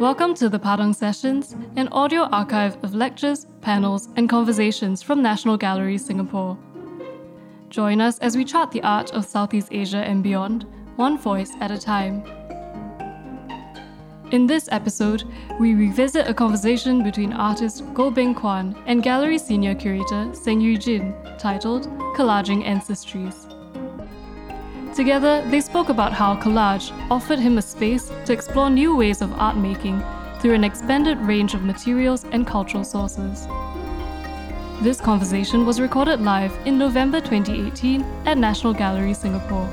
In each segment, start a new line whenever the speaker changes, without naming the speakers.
Welcome to the Padang Sessions, an audio archive of lectures, panels, and conversations from National Gallery Singapore. Join us as we chart the art of Southeast Asia and beyond, one voice at a time. In this episode, we revisit a conversation between artist Goh Beng Kwan and gallery senior curator Seng Yu Jin, titled Collaging Ancestries. Together, they spoke about how collage offered him a space to explore new ways of art making through an expanded range of materials and cultural sources. This conversation was recorded live in November 2018 at National Gallery Singapore.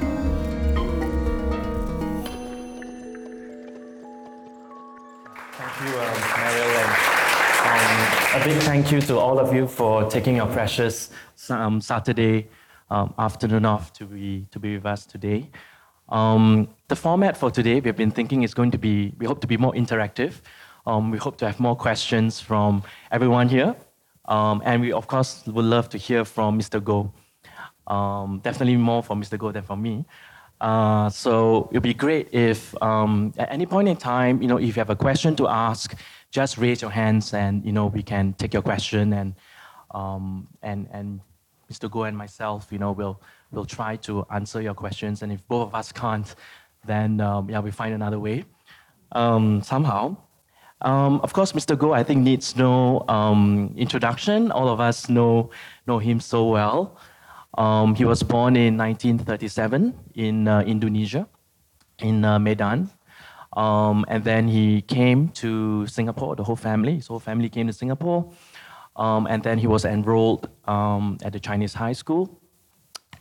Thank you, um, Mariel, um, a big thank you to all of you for taking your precious um, Saturday um, afternoon off to be to be with us today. Um, the format for today we've been thinking is going to be we hope to be more interactive. Um, we hope to have more questions from everyone here, um, and we of course would love to hear from Mr. Goh. Um, definitely more from Mr. Goh than from me. Uh, so it'd be great if um, at any point in time, you know, if you have a question to ask, just raise your hands and you know we can take your question and and and Mr. Goh and myself, you know, will will try to answer your questions. And if both of us can't, then um, yeah, we find another way um, somehow. Um, of course, Mr. Goh, I think needs no um, introduction. All of us know know him so well. Um, he was born in 1937 in uh, Indonesia, in uh, Medan. Um, and then he came to Singapore, the whole family, his whole family came to Singapore. Um, and then he was enrolled um, at the Chinese high school.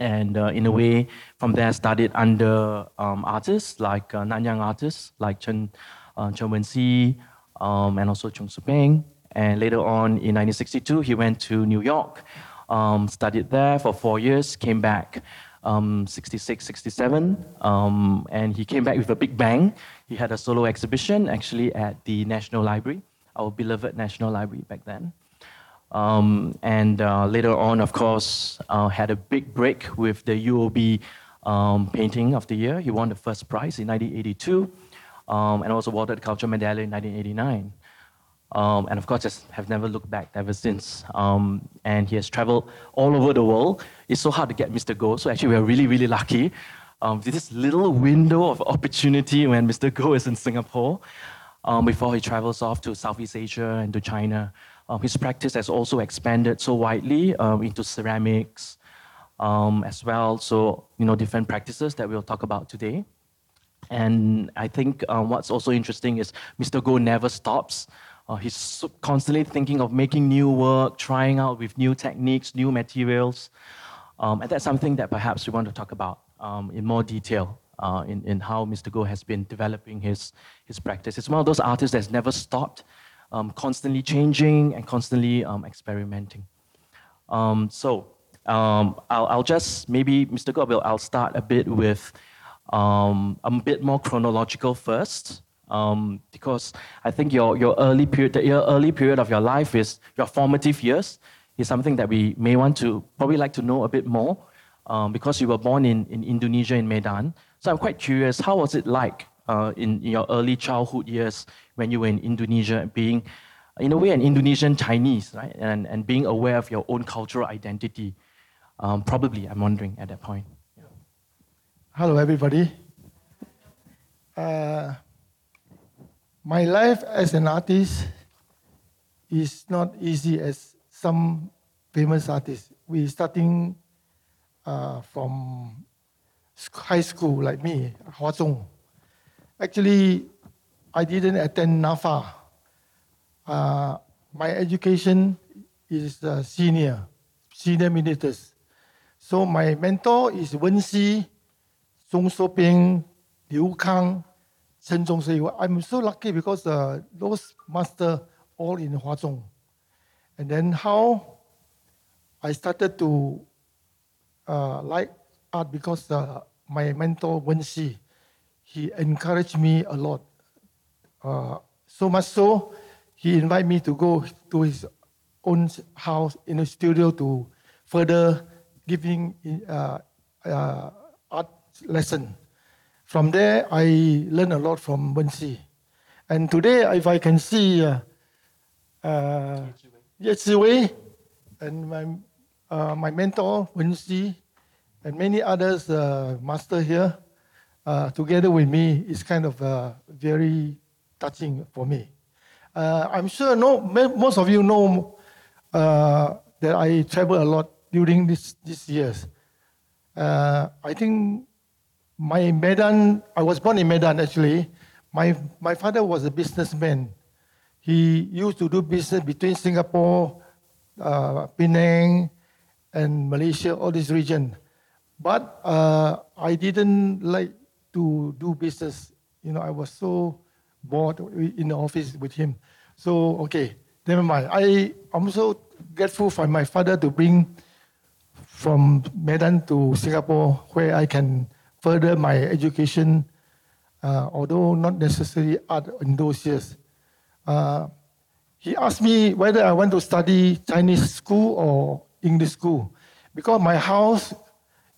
And uh, in a way, from there, studied under um, artists like uh, Nanyang artists like Chen, uh, Chen Wen-si um, and also Cheong Soo Pieng. And later on, in 1962, he went to New York, um, studied there for four years, came back um, 66, 67, um, and he came back with a big bang. He had a solo exhibition actually at the National Library, our beloved National Library back then. Um, and uh, later on, of course, uh, had a big break with the UOB um, painting of the year. He won the first prize in 1982 um, and also awarded the Culture Medallion in 1989. Um, and of course, just have never looked back ever since. Um, and he has traveled all over the world. It's so hard to get Mr. Goh, so actually, we're really, really lucky. Um, this little window of opportunity when Mr. Goh is in Singapore before he travels off to Southeast Asia and to China. Um, his practice has also expanded so widely um, into ceramics um, as well. So, you know, different practices that we'll talk about today. And I think um, what's also interesting is Mr. Goh never stops. Uh, he's constantly thinking of making new work, trying out with new techniques, new materials. Um, and that's something that perhaps we want to talk about um, in more detail uh, in, in how Mr. Goh has been developing his, his practice. It's one of those artists that's never stopped um, constantly changing and constantly um, experimenting. Um, so um, I'll, I'll, just maybe, Mr. Gobil, I'll start a bit with um, a bit more chronological first. Um, because I think your, your early period, the early period of your life is your formative years, is something that we may want to probably like to know a bit more. because you were born in, in Indonesia in Medan, so I'm quite curious. How was it like uh, in, in, your early childhood years when you were in Indonesia, being, in a way, an Indonesian Chinese, right? And, and being aware of your own cultural identity. Um, probably, I'm wondering at that point.
Hello, everybody. Uh, my life as an artist is not easy as some famous artists. We starting uh, from high school like me, Hua Zhong. Actually, I didn't attend NAFA. Uh, my education is uh, senior, senior ministers. So my mentor is Wen Si, Cheong Soo Pieng, Liu Kang, Chen Chong Swee. I'm so lucky because uh, those master all in Hua Zhong. And then how I started to uh, like art because uh, my mentor Wen Si, he encouraged me a lot. Uh, so much so, he invited me to go to his own house in the studio to further giving uh, uh, art lesson. From there, I learned a lot from Wen Si. And today, if I can see uh, uh, Ye and my, uh, my mentor, Wen Xi, and many others, uh, master here, uh, together with me, is kind of uh, very touching for me. Uh, I'm sure no, most of you know uh, that I travel a lot during this, these years. Uh, I think my Medan, I was born in Medan actually. My, my father was a businessman. He used to do business between Singapore, uh, Penang, and Malaysia, all this region. But uh, I didn't like to do business. You know, I was so bored in the office with him. So, okay, never mind. I, I'm so grateful for my father to bring from Medan to Singapore where I can further my education, uh, although not necessarily art in those years. Uh, he asked me whether I want to study Chinese school or English school. Because my house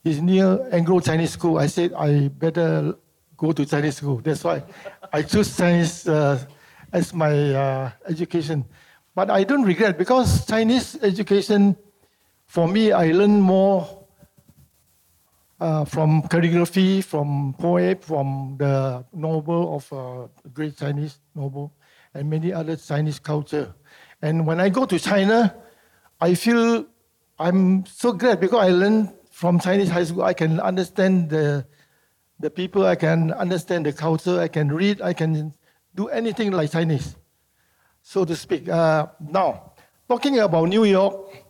is near Anglo-Chinese school, I said I better go to Chinese school. That's why I choose Chinese uh, as my uh, education. But I don't regret because Chinese education, for me, I learned more uh, from calligraphy, from poem, from the novel of uh, great Chinese novel, and many other Chinese culture. And when I go to China, I feel I'm so glad because I learned from Chinese high school. I can understand the the people. I can understand the culture. I can read. I can do anything like Chinese so to speak. Uh, now, talking about New York,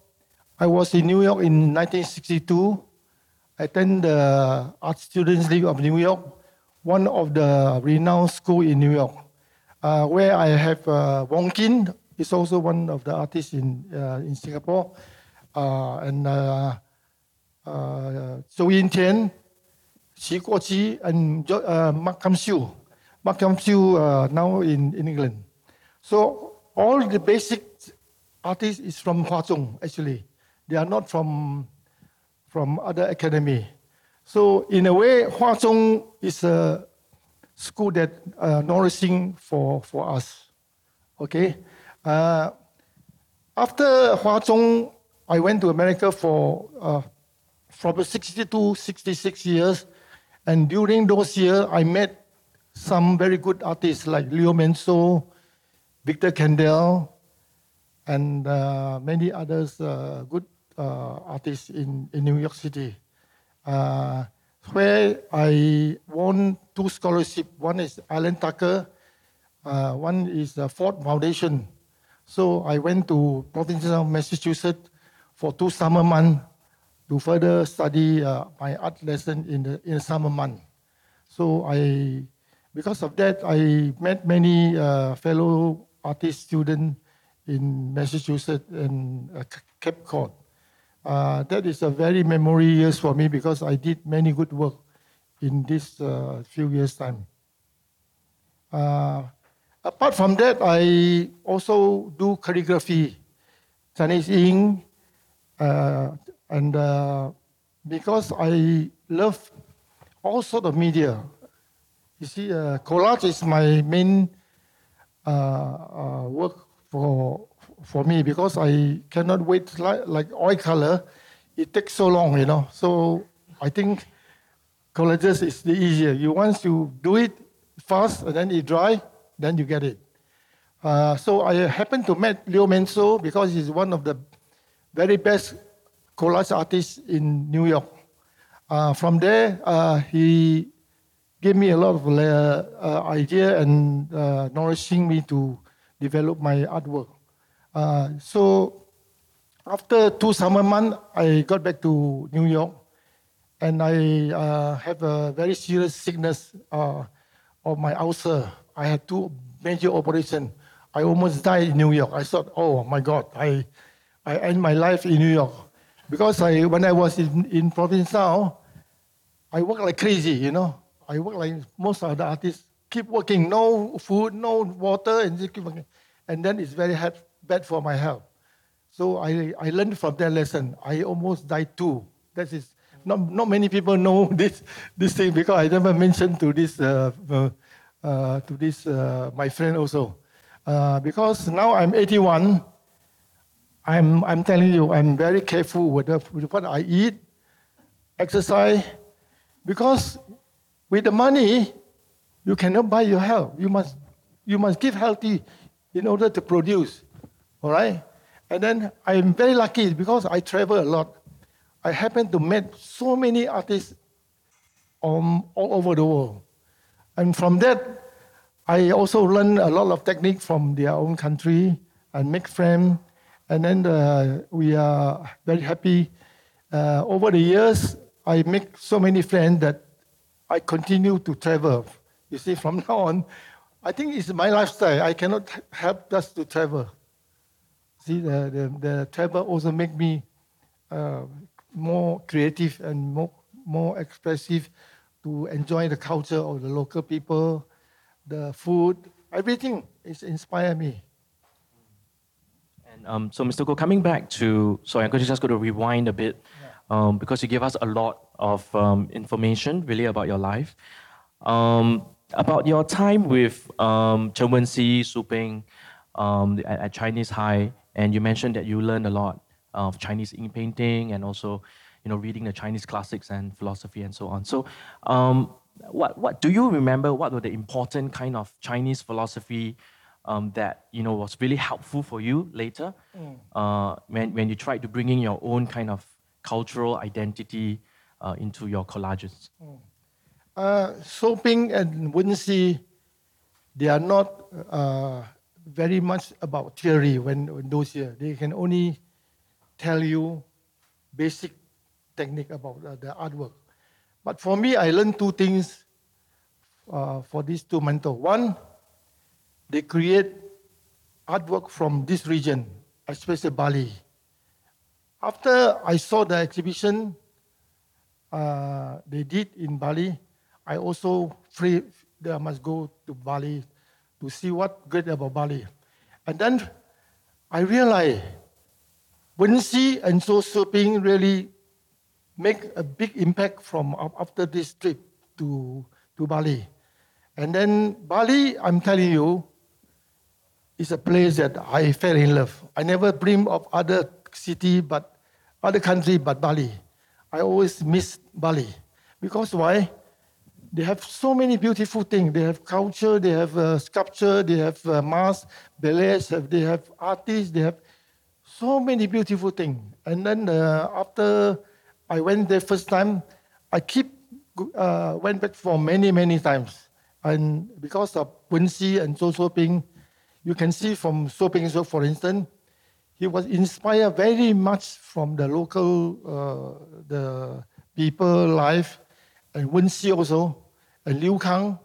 I was in New York in 1962. I attended the Art Students League of New York, one of the renowned schools in New York, uh, where I have uh, Wong Keen, is also one of the artists in, uh, in Singapore, uh, and uh, Zhou Yintian, Xi Guoqi, and uh, Mark Kam Siu. Mark Kam Siu uh, now in, in England. So all the basic artists is from Hwa Chong, actually. They are not from, from other academy. So in a way, Hwa Chong is a school that uh, nourishing for, for us. Okay? Uh, after Hwa Chong, I went to America for uh, from 62, 66 years. And during those years, I met some very good artists like Leo Manso, Victor Candell, and uh, many others uh, good uh, artists in, in New York City, uh, where I won two scholarships. One is Alan Tucker, uh, one is the Ford Foundation. So I went to Provincetown, Massachusetts for two summer months to further study uh, my art lesson in the, in the summer month. So I, because of that, I met many fellow artist student in Massachusetts and uh, Cape Cod. Uh, that is a very memory years for me because I did many good work in this uh, few years time. Uh, apart from that, I also do calligraphy, Chinese ink, uh, and uh, because I love all sort of media. You see, collage is my main uh, uh, work for for me because I cannot wait like, like oil color. It takes so long, you know. So I think collages is the easier. You once you do it fast and then it dry, then you get it. Uh, so I happened to meet Leo Manso because he's one of the very best collage artist in New York. Uh, from there, uh, he gave me a lot of uh, uh, idea and uh, nourishing me to develop my artwork. Uh, so after two summer months, I got back to New York, and I have a very serious sickness of my ulcer. I had two major operations. I almost died in New York. I thought, oh my God, I, I end my life in New York. Because I, when I was in, in Provincetown, I worked like crazy, you know. I work like most of the artists, keep working, no food, no water, and just keep working. And then it's very hard, bad for my health. So I, I learned from that lesson. I almost died too. That is not, not many people know this, this thing because I never mentioned to this uh, uh, uh, to this uh, my friend also, uh, because now I'm 81. I'm I'm telling you, I'm very careful with, the, with what I eat, exercise, because with the money, you cannot buy your health. You must you must give healthy in order to produce. All right? And then I'm very lucky because I travel a lot. I happen to meet so many artists um, all over the world. And from that, I also learn a lot of technique from their own country and make friends. And then uh, we are very happy. Uh, over the years, I make so many friends that I continue to travel. You see, from now on, I think it's my lifestyle. I cannot help just to travel. See, the, the, the travel also make me uh, more creative and more, more expressive to enjoy the culture of the local people, the food, everything is inspire me.
Um, so, Mr. Goh, coming back to, sorry, I'm just going to rewind a bit um, because you gave us a lot of um, information really about your life. Um, about your time with um, Chen Wenxi, Su Ping um, at, at Chinese High, and you mentioned that you learned a lot of Chinese ink painting and also, you know, reading the Chinese classics and philosophy and so on. So, um, what what do you remember? What were the important kind of Chinese philosophy um, that you know was really helpful for you later uh, when when you tried to bring in your own kind of cultural identity uh, into your collages?
Uh, Soping and Wenxi, they are not uh, very much about theory when, when those years. They can only tell you basic technique about uh, the artwork. But for me, I learned two things uh, for these two mentors. One, they create artwork from this region, especially Bali. After I saw the exhibition uh, they did in Bali, I also free, I must go to Bali to see what great about Bali. And then I realized Wenxi and So Ping really make a big impact from after this trip to, to Bali. And then Bali, I'm telling you, is a place that I fell in love. I never dream of other city but other country but Bali. I always miss Bali because why? They have so many beautiful things. They have culture, they have uh, sculpture, they have uh, ballets, they have artists, they have so many beautiful things. And then uh, after I went there first time, I keep uh, went back for many many times. And because of Wenxi and Zhou Shoping, you can see from Shoping, so for instance, he was inspired very much from the local uh, the people life and Wenxi also and Liu Kang.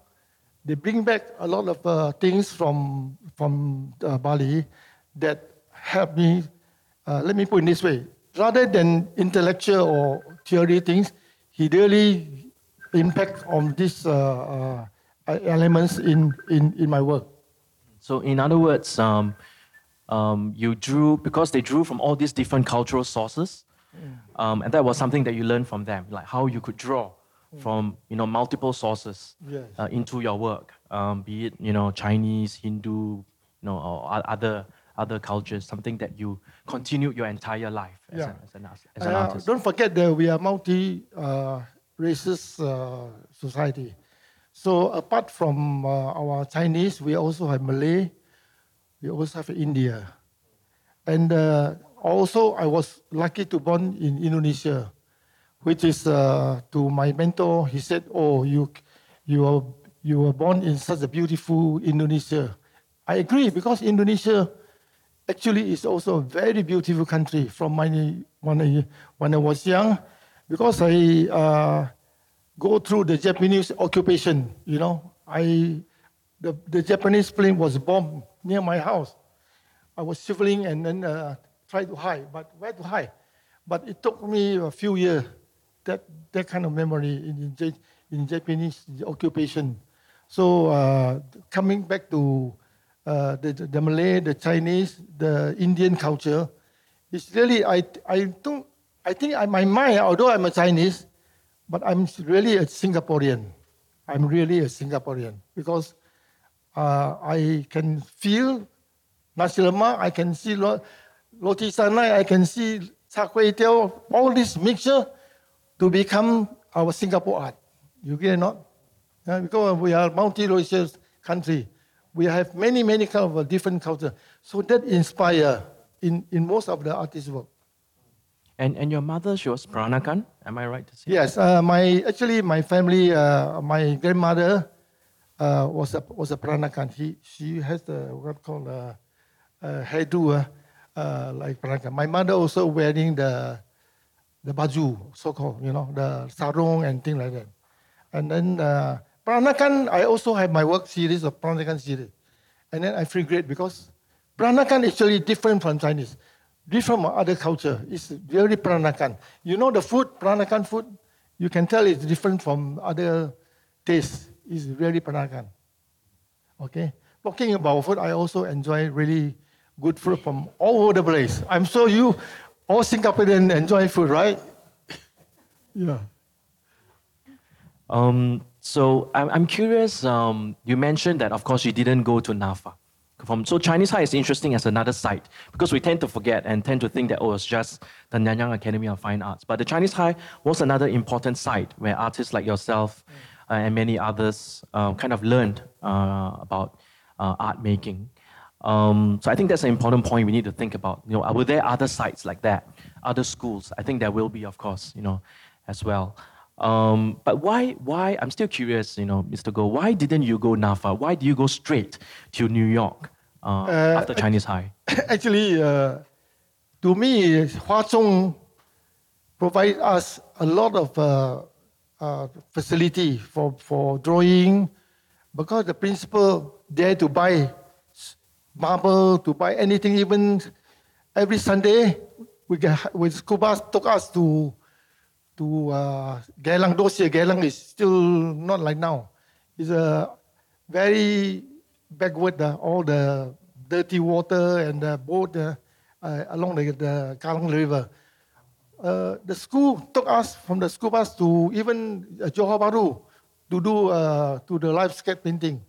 They bring back a lot of uh, things from from uh, Bali that help me. Uh, let me put it this way: rather than intellectual or theory things, he really impact on these uh, uh, elements in, in in my work.
So, in other words, um, um, you drew because they drew from all these different cultural sources, um, and that was something that you learned from them, like how you could draw from you know multiple sources
Yes.
uh, into your work, um, be it you know Chinese, Hindu, you know, or other other cultures, something that you continued your entire life as,
Yeah.
an, as an, as an
Uh,
artist.
Don't forget that we are multi uh, racist uh, society. So apart from uh, our Chinese, we also have Malay, we also have India, and uh, also I was lucky to born in Indonesia, which is uh, to my mentor. He said, "Oh, you, you are you were born in such a beautiful Indonesia." I agree because Indonesia actually is also a very beautiful country from my when I, when I was young because I uh, go through the Japanese occupation you know. I the, the Japanese plane was bombed near my house. I was shivering and then uh, tried to hide but where to hide? But it took me a few years that that kind of memory in, in, in Japanese occupation. So uh, coming back to uh, the, the Malay, the Chinese, the Indian culture, it's really I I don't I think my mind, although I'm a Chinese, but I'm really a Singaporean. I'm really a Singaporean because Uh, I can feel nasi lemak. I can see lo- roti. I can see char kway teow. All this mixture to become our Singapore art. You get it not? Yeah, because we are multi-racial country. We have many, many kind of different culture. So that inspire in, in most of the artist work.
And, and your mother, she was Peranakan, am I right to say?
Yes, uh, my actually my family, uh, my grandmother uh, was a was a Peranakan. He she has the what called a, uh, hairdo uh, uh, like Peranakan. My mother also wearing the the baju, so called you know the sarong and thing like that. And then uh, Peranakan, I also have my work series of Peranakan series, and then I feel great because Peranakan is actually different from Chinese different from other culture. It's very Peranakan. You know the food, Peranakan food, you can tell it's different from other tastes. It's very Peranakan. Okay? Talking about food, I also enjoy really good food from all over the place. I'm sure you, all Singaporeans enjoy food, right? yeah.
Um, so I'm, I'm curious, um, you mentioned that, of course, you didn't go to NAFA. From, so Chinese High is interesting as another site because we tend to forget and tend to think that, oh, it's just the Nanyang Academy of Fine Arts. But the Chinese High was another important site where artists like yourself uh, and many others uh, kind of learned uh, about uh, art making. Um, so I think that's an important point we need to think about. You know, were there other sites like that, other schools? I think there will be, of course, you know, as well. Um, but why, why, I'm still curious, you know, Mr. Goh, why didn't you go NAFA? Why did you go straight to New York uh, after Chinese High?
Actually, uh, to me, Hua Zhong provide us a lot of uh, uh, facility for, for drawing because the principal there to buy marble, to buy anything, even every Sunday, we get, with school bus took us to to uh, Geylang. Those year, Geylang is still not like now. It's a very backward, uh, all the dirty water and the boat uh, uh, along the, the Kallang River. Uh, the school took us from the school bus to even uh, Johor Bahru to do to the live sketch painting.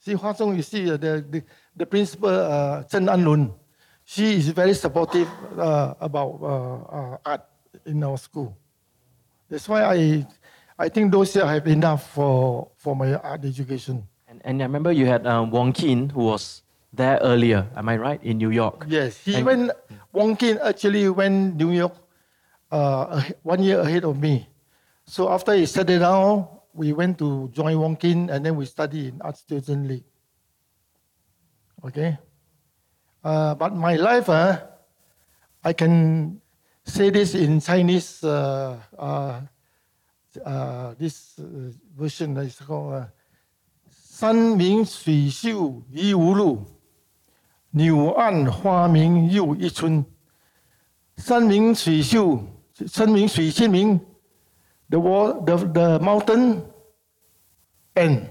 See, Hua Song, you see the, the, the principal, uh, Chen An Lun, she is very supportive about art in our school. That's why I, I think those years I have enough for, for my art education.
And, and I remember you had um, Wong Keen, who was there earlier, am I right, in New York?
Yes, he
And-
went. Wong Keen actually went New York uh, one year ahead of me. So after he settled down, we went to join Wong Keen, and then we studied in Art Student League. Okay, uh, but my life, uh, I can say this in Chinese. Uh, uh, uh, this uh, version is called uh, "山明水秀疑无路，柳暗花明又一村。山明水秀，山明水先明，the wa- the the mountain and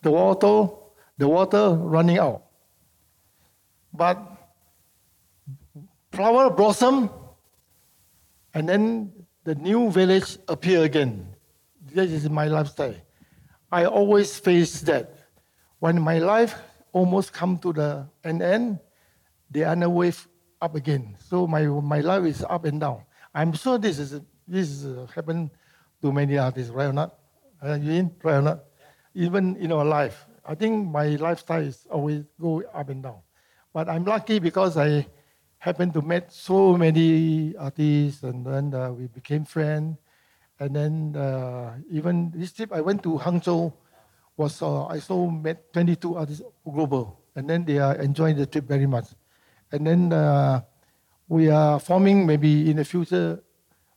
the water the water running out. But flower blossom, and then the new village appear again. This is my lifestyle. I always face that. When my life almost come to the an end, the other wave up again. So my my life is up and down. I'm sure this is this is uh, happen to many artists, right or not? Uh, you in, right or not? Even in our life, I think my lifestyle is always go up and down. But I'm lucky because I happened to meet so many artists, and then uh, we became friends. And then uh, even this trip, I went to Hangzhou. Was uh, I saw met 22 artists global, and then they are enjoying the trip very much. And then uh, we are forming maybe in the future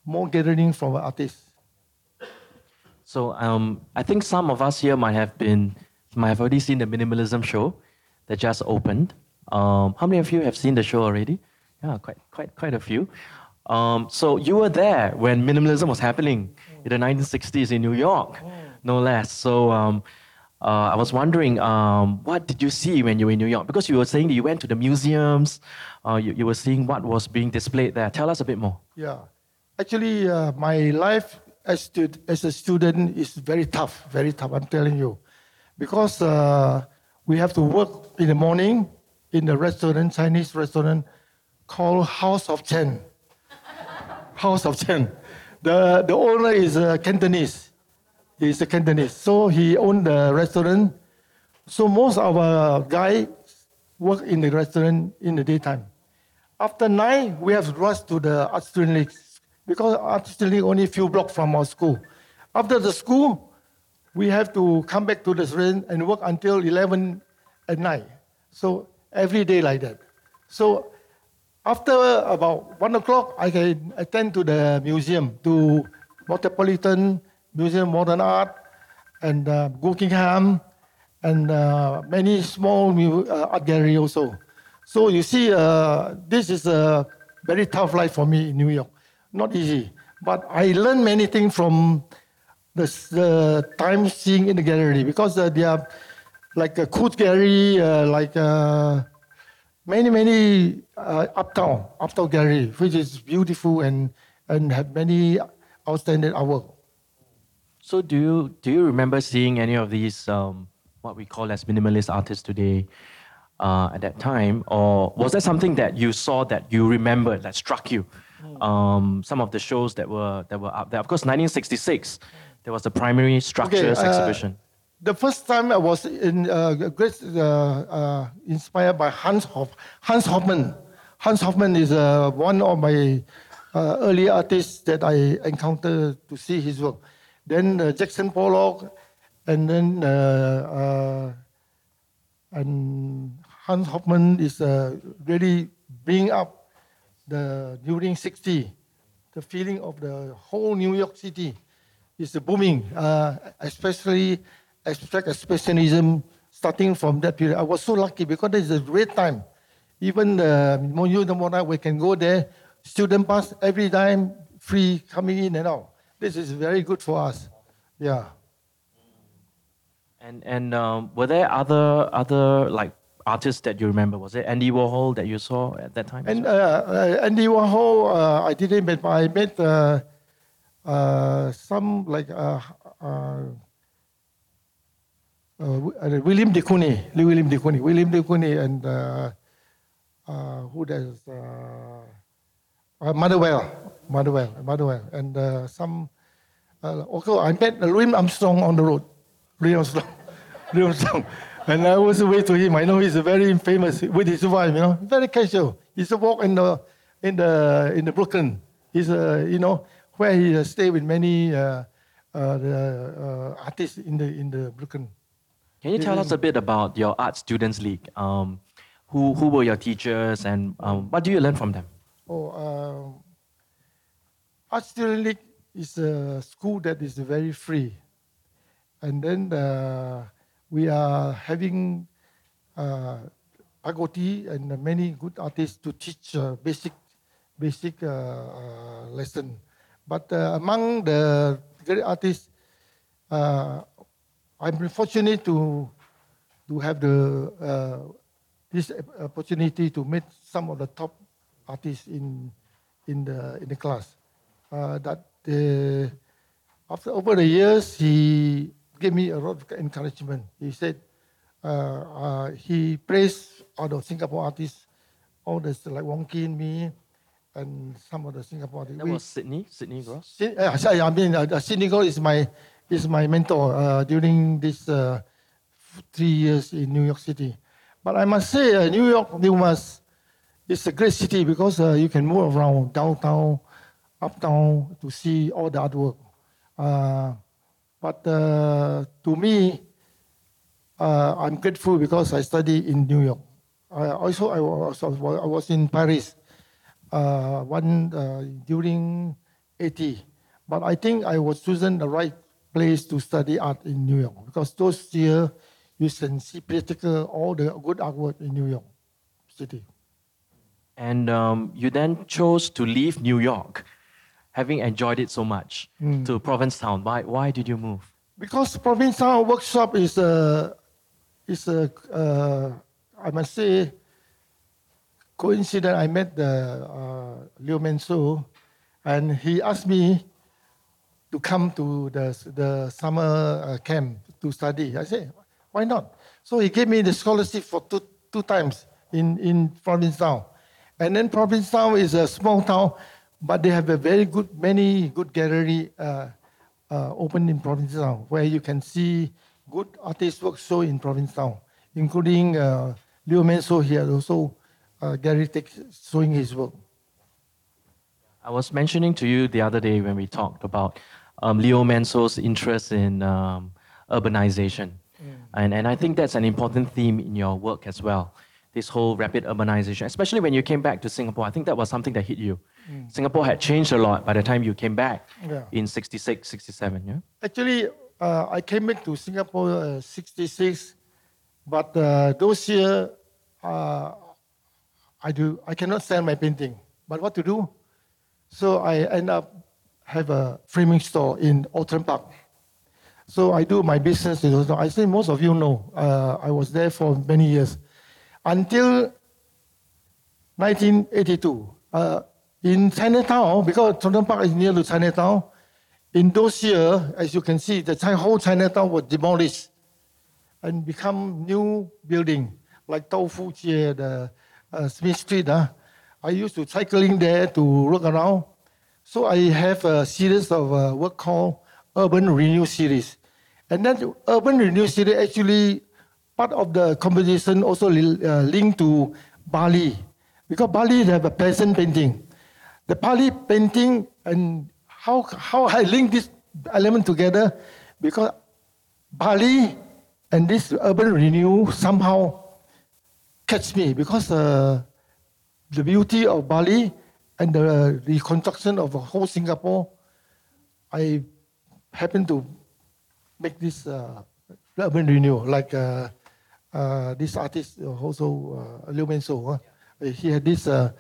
more gathering from artists.
So um, I think some of us here might have been, might have already seen the minimalism show that just opened. Um, how many of you have seen the show already? Yeah, quite, quite, quite a few. Um, so you were there when minimalism was happening in the 1960s in New York, no less. So um, uh, I was wondering, um, what did you see when you were in New York? Because you were saying that you went to the museums, uh, you, you were seeing what was being displayed there. Tell us a bit more.
Yeah, actually, uh, my life as, stud- as a student is very tough, very tough. I'm telling you, because uh, we have to work in the morning in the restaurant, Chinese restaurant called House of Chen. House of Chen. The, the owner is a Cantonese. He's a Cantonese. So he owned the restaurant. So most of our guys work in the restaurant in the daytime. After nine, we have to rush to the art student league because art student league only a few blocks from our school. After the school, we have to come back to the restaurant and work until 11 at night. So every day like that. So after about one o'clock, I can attend to the museum, to Metropolitan Museum of Modern Art and uh, Guggenheim and uh, many small uh, art gallery also. So you see, uh, this is a very tough life for me in New York. Not easy, but I learned many things from the, the time seeing in the gallery because uh, they are like a Kootz Gallery, uh, like uh, many many uh, uptown uptown gallery, which is beautiful and and have many outstanding artwork.
So do you do you remember seeing any of these um, what we call as minimalist artists today uh, at that time, or was that something that you saw that you remember that struck you? Um, some of the shows that were that were up there. Of course, 1966, there was the primary structures
uh,
exhibition.
The first time I was in uh, great, uh, uh, inspired by Hans Hoff, Hans Hofmann. Hans Hofmann is uh, one of my uh, early artists that I encountered to see his work. Then Jackson Pollock, and then and Hans Hofmann is really bringing up the during 60 the feeling of the whole New York City is booming, especially abstract expressionism starting from that period. I was so lucky because it's a great time. Even the Moyu the Mona, we can go there, student pass every time, free coming in and out. This is very good for us. Yeah.
And and um, were there other other like artists that you remember? Was it Andy Warhol that you saw at that time?
And
well?
uh, uh, Andy Warhol, uh, I didn't meet, but I met uh, uh, some like uh, uh, uh, uh, William de Kooning, William de Kooning, William de Kooning, and uh, uh, who does uh, uh, Motherwell, Motherwell, Motherwell, and uh, some. Uh, also, I met Louis Armstrong on the road. Louis Armstrong, Louis Armstrong, and I was away to him. I know he's very famous with his wife. You know, very casual. He's a walk in the in the in the Brooklyn. He's you know where he uh, stay with many uh, uh, the, uh, artists in the in the Brooklyn.
Can you tell us a bit about your Art Students League? Um, who, who were your teachers and um, what do you learn from them?
Oh, um, Art Student League is a school that is very free. And then uh, we are having uh, Agoti and many good artists to teach uh, basic basic uh, uh, lesson. But uh, among the great artists, uh, I'm fortunate to to have the uh, this opportunity to meet some of the top artists in in the in the class. Uh, that the, after over the years, he gave me a lot of encouragement. He said uh, uh, he praised all the Singapore artists, all the like Wong Keen, me, and some of the Singapore artists.
That was Sydney, Sydney Gross.
Uh, sorry, I mean, uh, uh, Sydney Gold is my is my mentor uh, during this uh, three years in New York City. But I must say, uh, New York, you must, it's a great city because uh, you can move around downtown, uptown to see all the artwork. Uh, but uh, to me, I'm grateful because I study in New York. Uh, also, I was, I was in Paris one during 80. But I think I was chosen the right place to study art in New York because those years you can see practical all the good artwork in New York City.
And um, you then chose to leave New York, having enjoyed it so much, to Provincetown. Why, why did you move?
Because provincial workshop is a is a uh, I must say coincident. I met the uh, Leo Manso, and he asked me to come to the the summer uh, camp to study. I said, why not? So he gave me the scholarship for two, two times in, in Provincetown. And then Provincetown is a small town, but they have a very good, many good gallery uh, uh, open in Provincetown where you can see good artist work show in Provincetown, including uh, Leo Manso here also uh, gallery takes, showing his work.
I was mentioning to you the other day when we talked about um, Leo Manso's interest in um, urbanization. And, and I think that's an important theme in your work as well. This whole rapid urbanization, especially when you came back to Singapore. I think that was something that hit you. Singapore had changed a lot by the time you came back
Yeah.
in 66, 67, yeah?
Actually, uh, I came back to Singapore uh, 66, but uh, those year uh, I do I cannot sell my painting. But what to do? So I end up have a framing store in Outram Park. So I do my business. in. I think most of you know. Uh, I was there for many years until 1982. Uh, in Chinatown, because Outram Park is near to Chinatown, in those years, as you can see, the whole Chinatown was demolished and become new building like Tofu Jie, the uh, Smith Street. Uh. I used to cycling there to look around. So I have a series of uh, work called Urban Renew Series. And that Urban Renew Series actually part of the composition also li- uh, linked to Bali. Because Bali have a peasant painting. The Bali painting and how, how I link this element together because Bali and this urban renewal somehow catch me because uh, the beauty of Bali and the reconstruction of the whole Singapore, I happen to make this uh, urban renewal like uh, uh, this artist also uh, Leo Manso. Uh, he had this. Uh,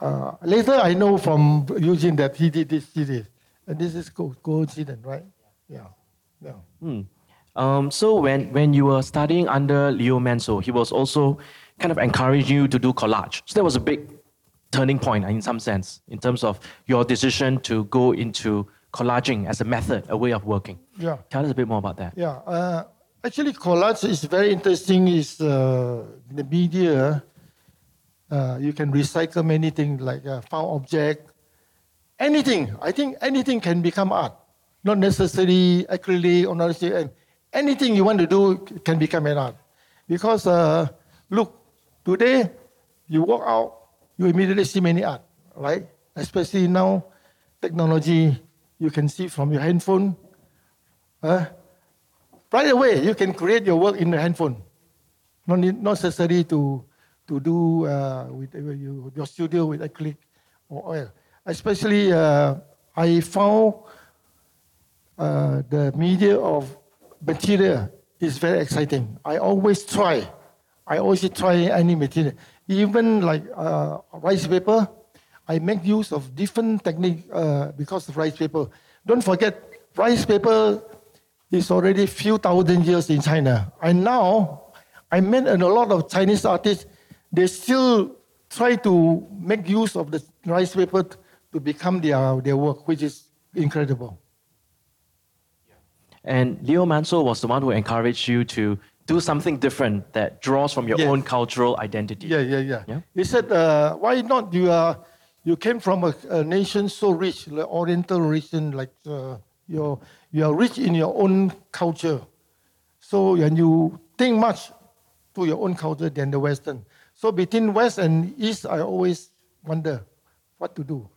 uh, later, I know from Yu Jin that he did this series, and this is co- coincidence, right? Yeah, yeah.
Hmm. Um, so when, when you were studying under Leo Manso, he was also kind of encouraging you to do collage. So that was a big turning point uh, in some sense in terms of your decision to go into collaging as a method, a way of working.
Yeah.
Tell us a bit more about that.
Yeah, uh, actually, collage is very interesting. Is uh, the media? Uh, you can recycle many things like uh, found object, anything. I think anything can become art. Not necessarily acrylic or not and anything you want to do can become an art. Because uh, look, today you walk out, you immediately see many art, right? Especially now, technology you can see from your handphone. Uh, right away you can create your work in the handphone. Not, need, not necessary to, to do uh, with, you, your studio with acrylic or oil. Especially uh, i found uh, the media of material is very exciting. I always try. I always try any material even like uh, rice paper i make use of different technique uh, because of rice paper don't forget rice paper is already few thousand years in China. And now, I met a lot of Chinese artists, they still try to make use of the rice paper to become their, their work, which is incredible.
And Leo Mansell was the one who encouraged you to do something different that draws from your
Yes.
own cultural identity.
Yeah, yeah, yeah.
Yeah?
He said, uh, why not you are, you came from a, a nation so rich, like Oriental region, like uh, you're, you are rich in your own culture. So when you think much to your own culture than the Western. So between West and East, I always wonder what to do.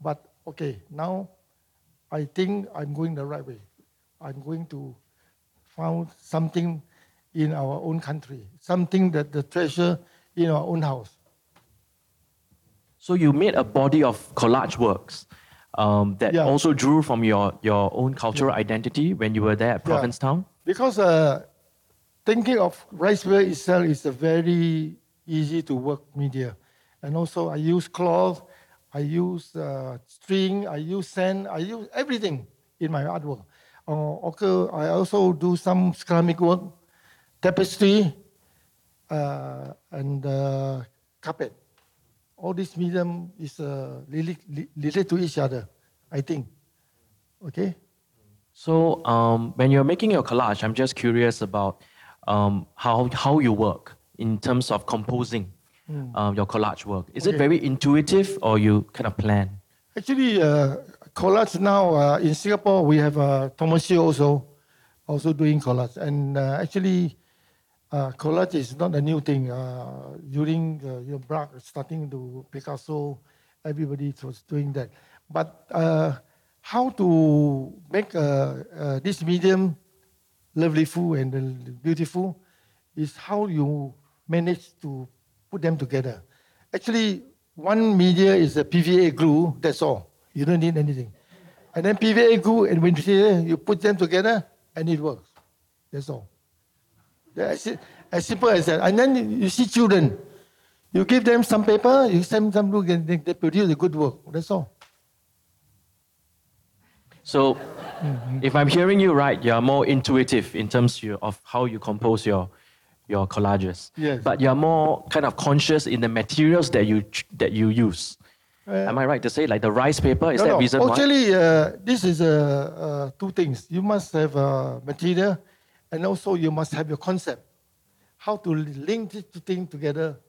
But okay, now I think I'm going the right way. I'm going to found something in our own country, something that the treasure in our own house.
So you made a body of collage works um, that
Yeah.
also drew from your, your own cultural identity when you were there at
Yeah.
Provincetown.
Because uh, thinking of rice paper itself is a very easy to work media. And also I use cloth, I use uh, string, I use sand, I use everything in my artwork. Uh, okay, I also do some ceramic work, tapestry, uh, and uh, carpet. All this medium is uh, related, to each other, I think. Okay?
So um, when you're making your collage, I'm just curious about um, how, how you work in terms of composing um, your collage work. Is it very intuitive or you kind of plan?
Actually, uh, collage now uh, in Singapore, we have uh, Thomas Yeo also, also doing collage. And uh, actually, uh, collage is not a new thing. Uh, during uh, you know, Braque, starting to Picasso, everybody was doing that. But uh, how to make uh, uh, this medium lovelyful and uh, beautiful is how you manage to put them together. Actually, one media is a PVA glue, that's all. You don't need anything. And then PVA glue and when you put them together and it works. That's all. Yeah, As, as simple as that. And then you see children, you give them some paper, you send them some glue, and they, they produce a good work. That's all.
So, if I'm hearing you right, you're more intuitive in terms of how you compose your, your collages.
Yes.
But you're more kind of conscious in the materials that you, that you use. Am I right to say, like the rice paper? Is
no,
that
no.
reason why?
Actually, uh, this is uh, uh, two things. You must have uh, material, and also you must have your concept. How to link these two things together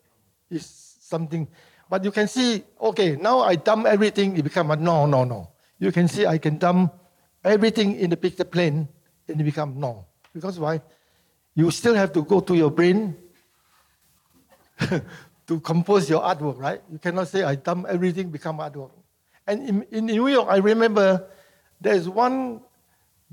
is something. But you can see, okay, now I dump everything, it becomes a no, no, no. You can see I can dump everything in the picture plane, and it become no. Because why? You still have to go to your brain to compose your artwork, right? You cannot say I dump everything, become artwork. And in, in New York, I remember there's one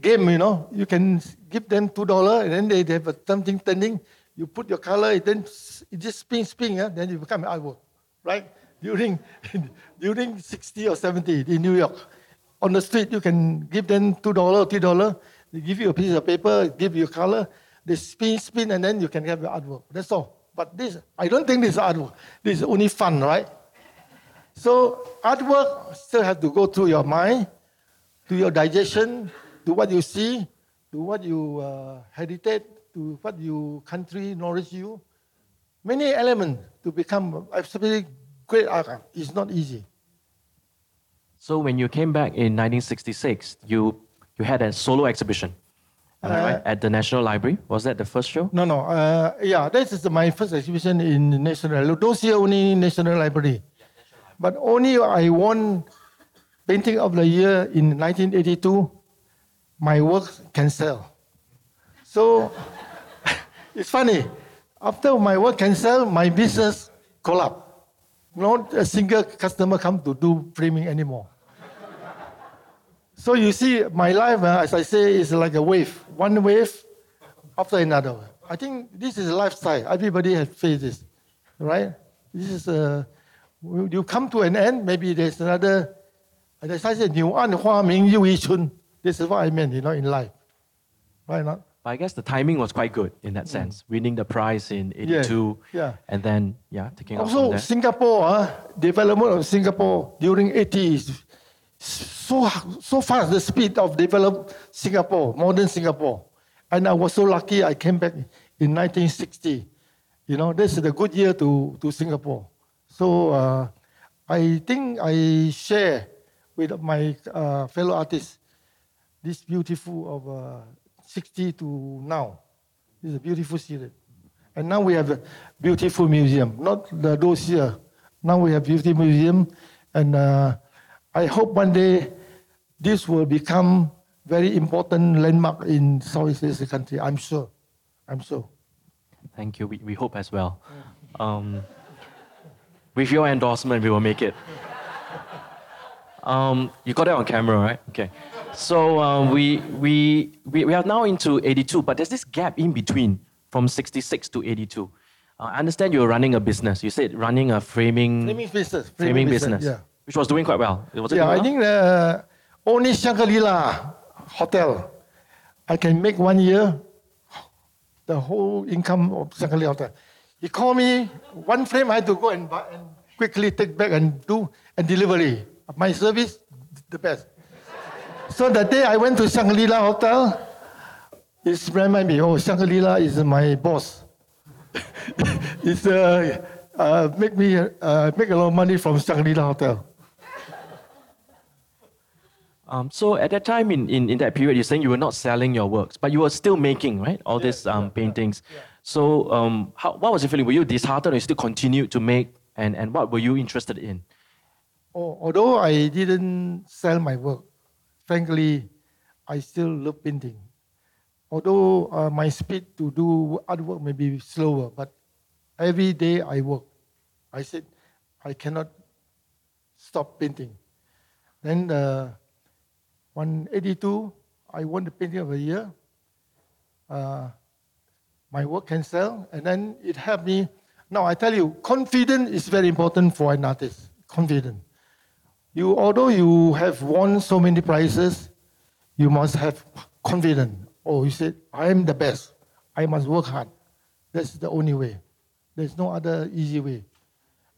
game, you know, you can give them two dollar, and then they, they have a something turning. You put your color, it then it just spin, spin, yeah, then it become artwork, right? During during 60 or 70 in New York, on the street you can give them two dollar, three dollar. They give you a piece of paper, give you color, they spin, spin, and then you can have your artwork. That's all. But this, I don't think this is artwork. This is only fun, right? So artwork still have to go through your mind, to your digestion, to what you see, to what you uh, heritage, to what your country nourish you. Many elements to become absolutely great art is not easy.
So when you came back in 1966, you, you had a solo exhibition,
Uh,
right? At the National Library. Was that the first show?
No, no. Uh, yeah, this is my first exhibition in the National. Those year only National Library, but only I won Painting of the Year in 1982 My work can sell. So it's funny. After my work can sell, my business collapsed. Not a single customer come to do framing anymore. So you see, my life, uh, as I say, is like a wave. One wave after another. I think this is a lifestyle. Everybody has faced this, right? This is a, you come to an end, maybe there's another, as I said, 柳暗花明又一村. This is what I meant, you know, in life. Right not?
But I guess the timing was quite good in that sense, winning the prize in 82,
yeah.
and then, yeah, taking off
Also. Singapore, uh, development of Singapore during 80s, so, so fast, the speed of develop Singapore, modern Singapore. And I was so lucky I came back in 1960. You know, this is a good year to, to Singapore. So uh, I think I share with my uh, fellow artists this beautiful of uh, 60 to now. This is a beautiful series. And now we have a beautiful museum, not the, those here. Now we have beautiful museum, and uh, I hope one day this will become very important landmark in Southeast Asia country. I'm sure. I'm sure.
Thank you. We, we hope as well. Um, with your endorsement, we will make it. Um, you got it on camera, right? Okay. So um, we, we, we, we are now into 82, but there's this gap in between from 66 to 82. Uh, I understand you're running a business. You said running a framing,
Framing business.
framing business,
Yeah.
which was doing quite well. Was
Yeah, I
well?
think uh, only Shangri-La Hotel, I can make one year the whole income of Shangri-La Hotel. He called me, one frame I had to go and, buy, and quickly take back and do and delivery. Of my service, the best. So the day I went to Shangri-La Hotel, it reminded me, oh, Shangri-La is my boss. it's uh, uh, make me uh, make a lot of money from Shangri-La Hotel.
Um, so at that time, in, in, in that period, you're saying you were not selling your works, but you were still making, right? All these um, paintings. So um, how, what was your feeling? Were you disheartened or you still continued to make? And, and what were you interested in?
Oh, although I didn't sell my work, frankly, I still love painting. Although uh, my speed to do artwork may be slower, but every day I work. I said I cannot stop painting. Then uh, 182, I won the painting of the year. Uh, my work can sell, and then it helped me. Now I tell you, confidence is very important for an artist. Confidence. You, although you have won so many prizes, you must have confidence. Oh, you said, I am the best. I must work hard. That's the only way. There's no other easy way.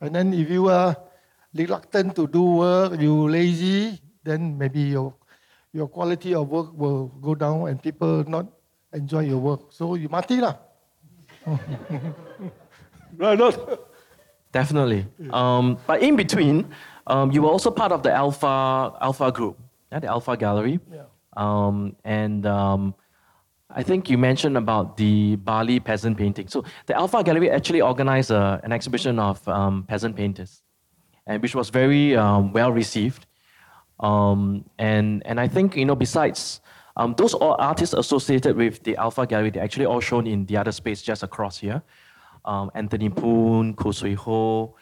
And then if you are reluctant to do work, you lazy, then maybe your your quality of work will go down and people not enjoy your work. So you mati lah. right, not?
Definitely. Um, but in between, um, you were also part of the Alpha Alpha group, yeah, the Alpha Gallery.
Yeah.
Um, and um, I think you mentioned about the Bali peasant painting. So the Alpha Gallery actually organized a, an exhibition of um, peasant painters, and which was very um, well received. Um, and and I think you know besides um, those all artists associated with the Alpha Gallery, they're actually all shown in the other space just across here. Um, Anthony Poon, Khoo Sui Hoe,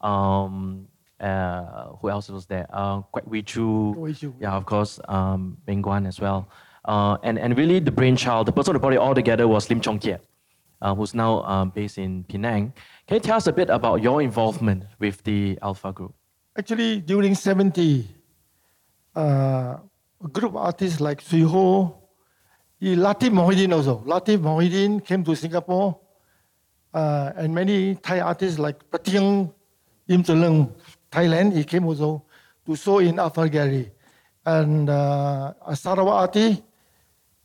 um, uh, who else was there? Uh, Kwek Wee Chu.
Kwek Wee Chu.
Yeah, of course, um, Guan as well. Uh, and, and really the brainchild, the person who brought it all together was Lim Chong Keat, uh, who's now um, based in Penang. Can you tell us a bit about your involvement with the Alpha Group?
Actually, during 70, uh, a group of artists like Sui Hoe, Latif Mohidin also. Latif Mohidin came to Singapore, uh, and many Thai artists like Pratiang Im Tseleng, Thailand, he came also to show in Alpha Gallery. And uh, a Sarawak artist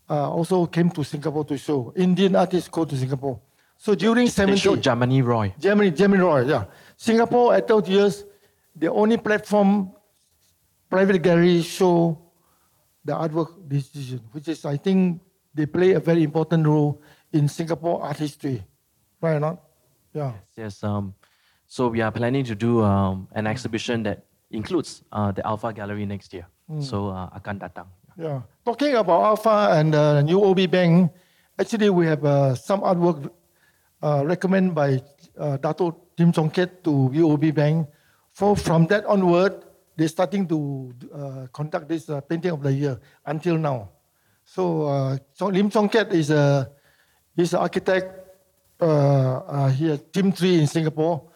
uh, also came to Singapore to show. Indian artists go to Singapore. So during
They
70,
showed Jamini Roy.
Germany, Germany Roy, yeah. Singapore at those years, the only platform private gallery show the artwork decision, which is I think they play a very important role in Singapore art history. Right or not? Yeah.
Yes. Um, so we are planning to do um, an exhibition that includes uh, the Alpha Gallery next year. So uh, akan datang.
Yeah. Talking about Alpha and uh, UOB Bank, actually we have uh, some artwork uh, recommended by uh, Dato Lim Chong Keat to UOB Bank. For from that onward, they're starting to uh, conduct this uh, painting of the year until now. So, uh, so Lim Chong Keat is a he's an architect. Uh, uh, he has Team Three in Singapore,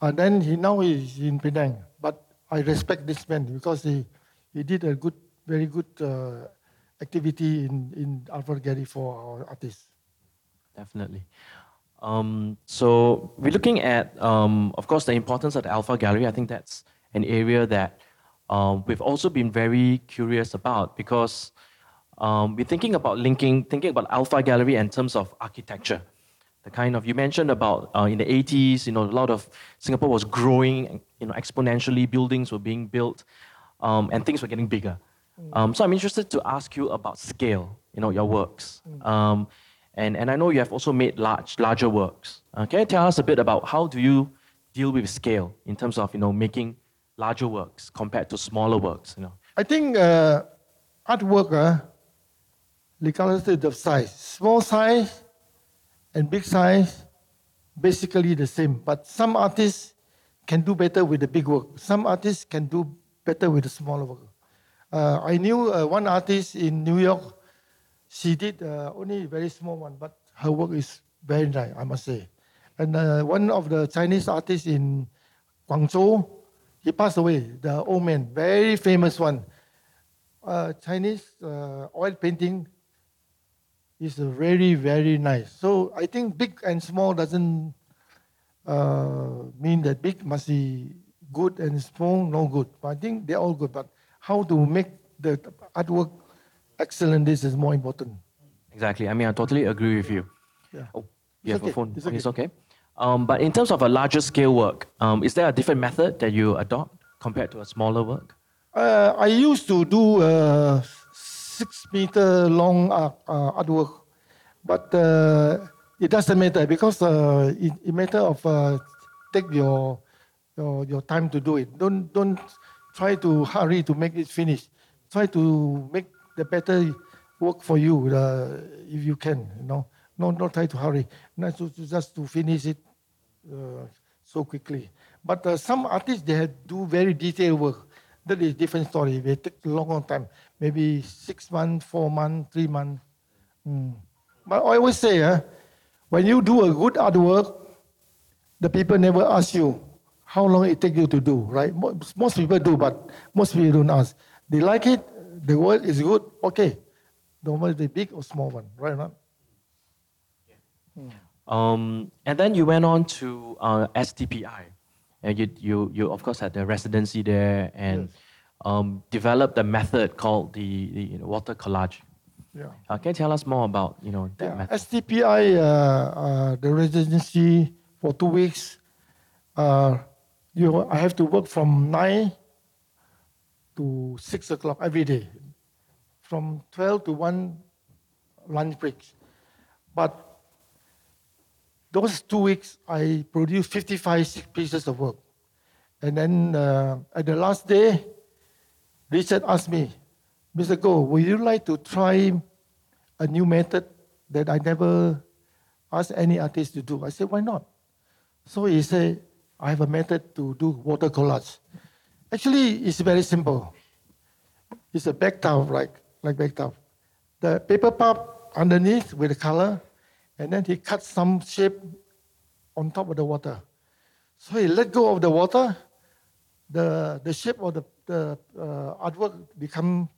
and then he now is in Penang. But I respect this man because he he did a good, very good uh, activity in in Alpha Gallery for our artists.
Definitely. Um, so we're looking at, um, of course, the importance of the Alpha Gallery. I think that's an area that um, we've also been very curious about because um, we're thinking about linking, thinking about Alpha Gallery in terms of architecture. The kind of you mentioned about uh, in the 80s, you know, a lot of Singapore was growing, you know, exponentially. Buildings were being built, um, and things were getting bigger. Um, so I'm interested to ask you about scale. You know, your works. Um, and, and I know you have also made large, larger works. Uh, can you tell us a bit about how do you deal with scale in terms of you know making larger works compared to smaller works? You know,
I think uh, artwork, uh, regardless of size, small size and big size, basically the same. But some artists can do better with the big work. Some artists can do better with the smaller work. Uh, I knew uh, one artist in New York. She did uh, only very small one, but her work is very nice, I must say. And uh, one of the Chinese artists in Guangzhou, he passed away. The old man, very famous one. Uh, Chinese uh, oil painting is very very nice. So I think big and small doesn't uh, mean that big must be good and small no good. But I think they're all good. But how to make the artwork excellent, this is more important.
exactly. I mean, I totally agree with you.
Yeah.
Oh, you
It's
have a phone.
it's
Okay, It's
okay.
okay. Um, but in terms of a larger scale work, um, is there a different method that you adopt compared to a smaller work?
Uh, I used to do a six meter long uh, uh, artwork, but uh, it doesn't matter because uh, it, it matter of take your, your your time to do it. Don't don't try to hurry to make it finish. Try to make the better work for you if you can. You know, no not try to hurry. Not to, to just to finish it so quickly. But some artists they do very detailed work. That is different story. They take a long, long time, maybe six months, four months, three months. Mm. But I always say, uh, when you do a good artwork, the people never ask you how long it take you to do, right? Most, people do, but most people don't ask. They like it, the work is good, okay. No matter the big or small one, right? Not?
Um, and then you went on to uh, STPI, and you, you, you of course had the residency there and um, developed a method called the, the you know, water collage.
Yeah.
Uh, can you tell us more about you know that
Yeah,
method?
STPI, uh, uh, the residency for two weeks. Uh, you, I have to work from nine to six o'clock every day, from twelve to one lunch breaks. But those two weeks, I produced fifty-five pieces of work, and then uh, at the last day, Richard asked me, Mr. Goh, would you like to try a new method that I never asked any artist to do? I said, why not? So he said, I have a method to do water collage. Actually, it's very simple. It's a back towel, like, like back towel. The paper pulp underneath with the color, and then he cut some shape on top of the water. So he let go of the water, the, the shape of the, the uh, artwork become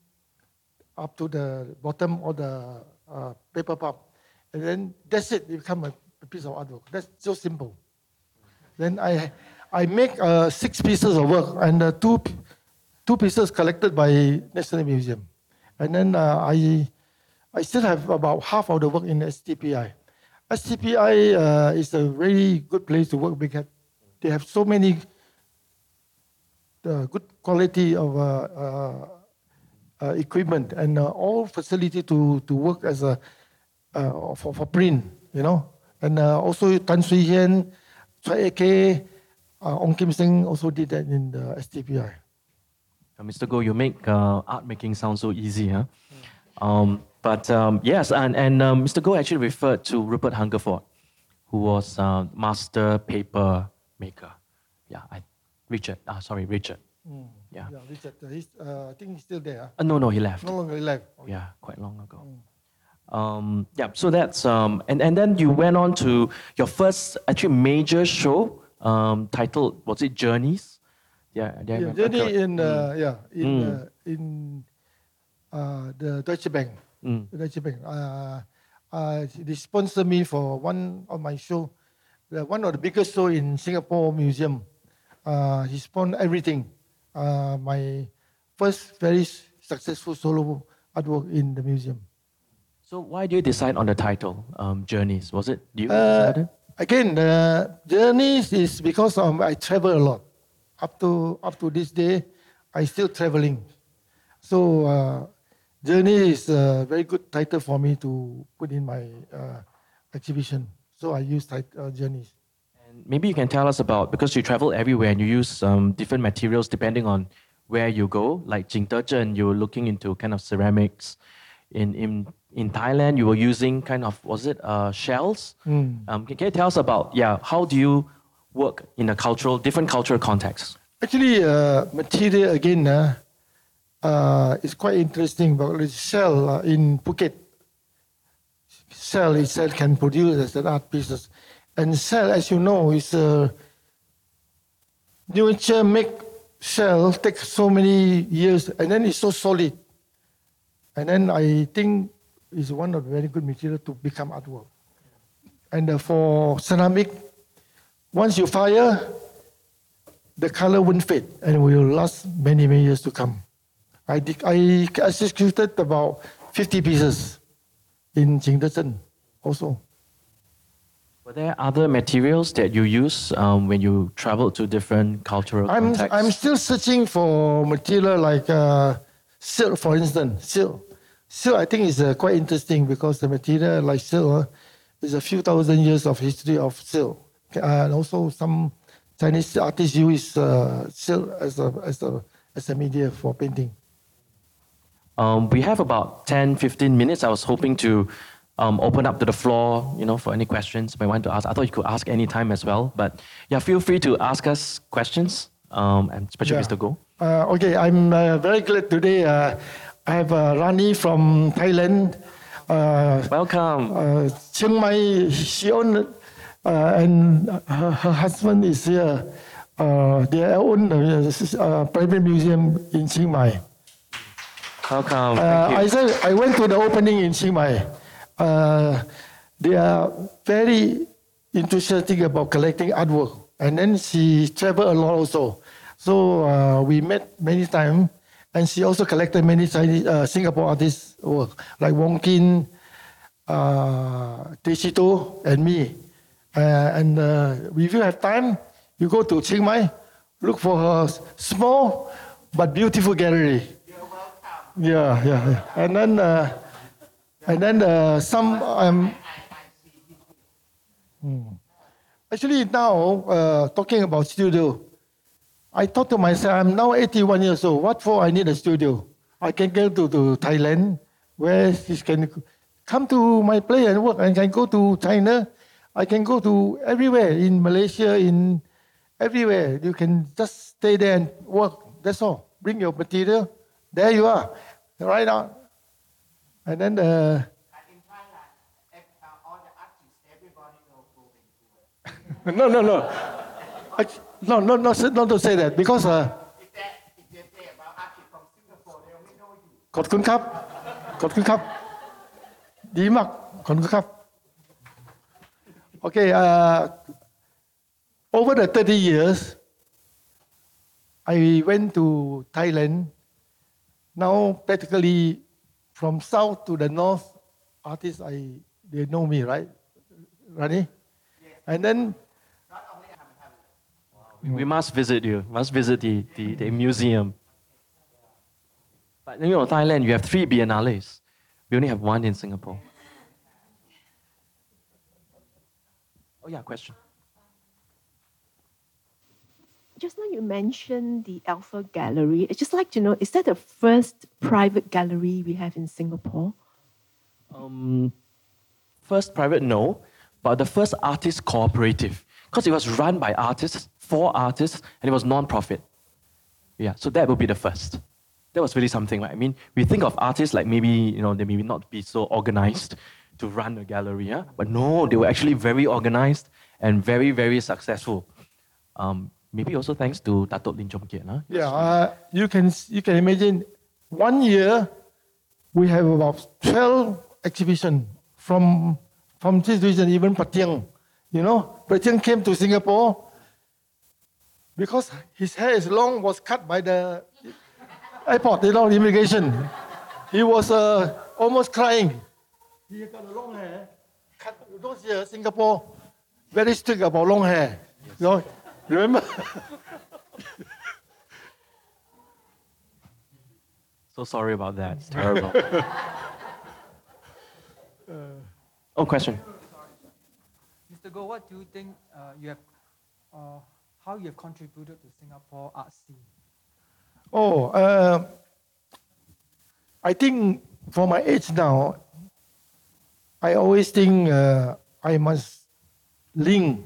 up to the bottom of the uh, paper pulp. And then that's it, it become a, a piece of artwork. That's so simple. Then I, I make uh, six pieces of work and uh, two, two pieces collected by National Museum. And then uh, I, I still have about half of the work in STPI. STPI uh, is a really good place to work because they have so many uh, good quality of uh, uh, uh, equipment and all facility to, to work as a for, for print, you know. And also Tan Swie Hian, Chai Eke, Ong Kim Seng also did that in the STPI.
Mr. Goh, you make art making sound so easy, huh? Um, but um, yes, and, and um, Mr. Goh actually referred to Rupert Hungerford, who was uh, master paper maker. Yeah, I, Richard. Ah, sorry, Richard. Yeah.
Yeah, Richard, uh, he's, uh, I think he's still there.
Uh, no, no, he left.
No longer alive.
Yeah, quite long ago. Um, yeah, so that's um, and and then you went on to your first actually major show um, titled was it Journeys? Yeah,
Yeah, Journey in uh, yeah in
Mm.
uh, in uh, the Deutsche Bank.
Mm.
Uh, uh, they sponsor me for one of my show, the, one of the biggest show in Singapore Museum. Uh, he sponsored everything. Uh, my first very successful solo artwork in the museum.
So why did you decide on the title um, Journeys? Was it you
Uh,
decided?
again, the journeys is because um, I travel a lot. Up to up to this day, I still traveling. So uh, journey is a very good title for me to put in my uh, exhibition. So I use tit- uh, journeys.
And maybe you can tell us about because you travel everywhere and you use um, different materials depending on where you go. Like Jingdezhen, you were looking into kind of ceramics. In in in Thailand, you were using kind of was it uh, shells?
Mm.
Um, can, can you tell us about yeah? How do you work in a cultural different cultural context?
Actually, uh, material again uh, uh, is quite interesting. But the shell uh, in Phuket, shell itself can produce as an art pieces, and shell, as you know, is a nature make shell take so many years, and then it's so solid, and then I think is one of the very good material to become artwork. And uh, for ceramic, once you fire, the color won't fade and will last many, many years to come. I, did, I executed about 50 pieces in Jingdezhen also.
Were there other materials that you use um, when you traveled to different cultural
I'm,
contexts?
I'm still searching for material like uh, silk, for instance. Silk. Silk, I think, is uh, quite interesting because the material like silk uh, is a few thousand years of history of silk. Uh, and also, some Chinese artists use uh, silk as a, as, a, as a media for painting.
Um, we have about 10, 15 minutes. I was hoping to um, open up to the floor, you know, for any questions you want to ask. I thought you could ask any time as well, but yeah, feel free to ask us questions, um, and especially
Yeah.
Mr. Goh.
Uh, okay, I'm uh, very glad today. Uh, I have uh, Rani from Thailand. Uh,
Welcome.
uh, Chiang Mai, she owned, uh, and her, her husband is here. Uh, they own a uh, private museum in Chiang Mai.
Welcome.
Uh, I said I went to the opening in Chiang Mai. Uh, they are very enthusiastic about collecting artwork, and then she traveled a lot also. So uh, we met many times, and she also collected many Chinese, uh, Singapore artists' work, like Wong Keen, uh, Teshito, and me. Uh, and uh, if you have time, you go to Chiang Mai, look for a small but beautiful gallery. Yeah, yeah, yeah. And then, uh, and then uh, some. Um, hmm. Actually, now uh, talking about studio, I thought to myself, I'm now 81 years old. What for I need a studio? I can go to, to Thailand, where he can come to my place and work. I can go to China. I can go to everywhere in Malaysia, in everywhere. You can just stay there and work. That's all. Bring your material. There you are, right on. And then
the.
no, no, no. I, no, no, not, not to say that because. Uh, ขอบคุณครับขอบคุณครับ ดีมากขอบคุณครับ Okay, uh, over the 30 years, I went to Thailand now, practically from south to the north, artists, I, they know me, right? Rani? And then
We must visit you. Must visit the, the, the museum. But you know, Thailand, you have three biennales. We only have one in Singapore. Oh yeah, question.
Just now you mentioned the Alpha Gallery. I'd just like to know, is that the first private gallery we have in Singapore?
Um, first private, no, but the first artist cooperative because it was run by artists for artists and it was non-profit. Yeah, so that would be the first. That was really something, right? I mean, we think of artists like maybe you know they may not be so organized to run a gallery, yeah? but no, they were actually very organized and very very successful. Um, maybe also thanks to Datuk Lim Chong Keat, huh?
Yeah, uh, you can you can imagine one year we have about twelve exhibition from from this region, even Patieng. You know, Patieng came to Singapore because his hair is long, was cut by the airport, you know, immigration. He was uh, almost crying. He got a long hair. Cut those years, Singapore very strict about long hair. You know, remember?
So sorry about that. It's terrible. oh, question.
Mr. Goh, what do you think uh, you have, uh, how you have contributed to Singapore art scene?
Oh, uh, I think for my age now, I always think uh, I must link,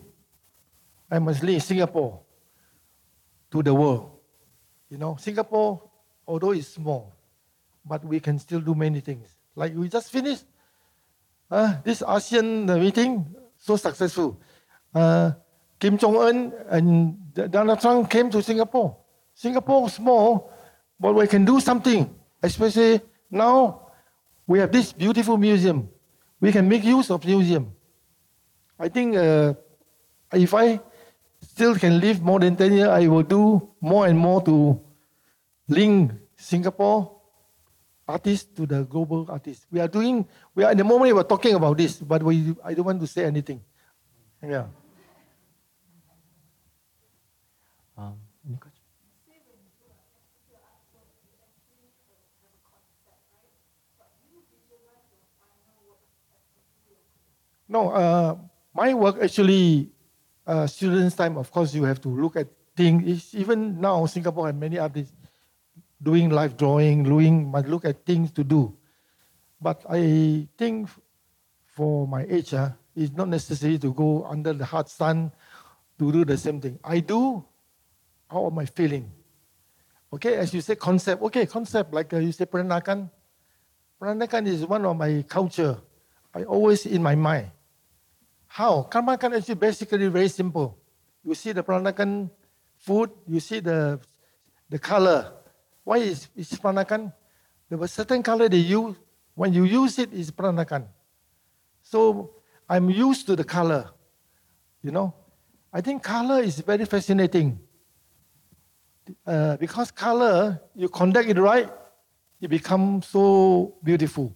I must link Singapore to the world. You know, Singapore, although it's small, but we can still do many things. Like we just finished uh, this ASEAN meeting, so successful. Uh, Kim Jong Un and Donald Trump came to Singapore. Singapore is small, but we can do something. Especially now, we have this beautiful museum. We can make use of museum. I think uh, if I still can live more than 10 years, I will do more and more to link Singapore artists to the global artists. We are doing, we are in the moment we are talking about this, but we, I don't want to say anything. Yeah.
Um, any questions?
No, uh, my work actually, uh, students' time, of course, you have to look at things. Even now, Singapore and many artists doing live drawing, doing, look at things to do. But I think for my age, uh, it's not necessary to go under the hot sun to do the same thing. I do out of my feeling. Okay, as you say, concept. Okay, concept, like uh, you say, Peranakan. Peranakan is one of my culture. I always in my mind. How? Peranakan actually basically very simple. You see the Peranakan food, you see the the color. Why is is Peranakan? There was certain color they use. When you use it, it's Peranakan. So I'm used to the color. You know, I think color is very fascinating. Uh, because color, you conduct it right, it becomes so beautiful.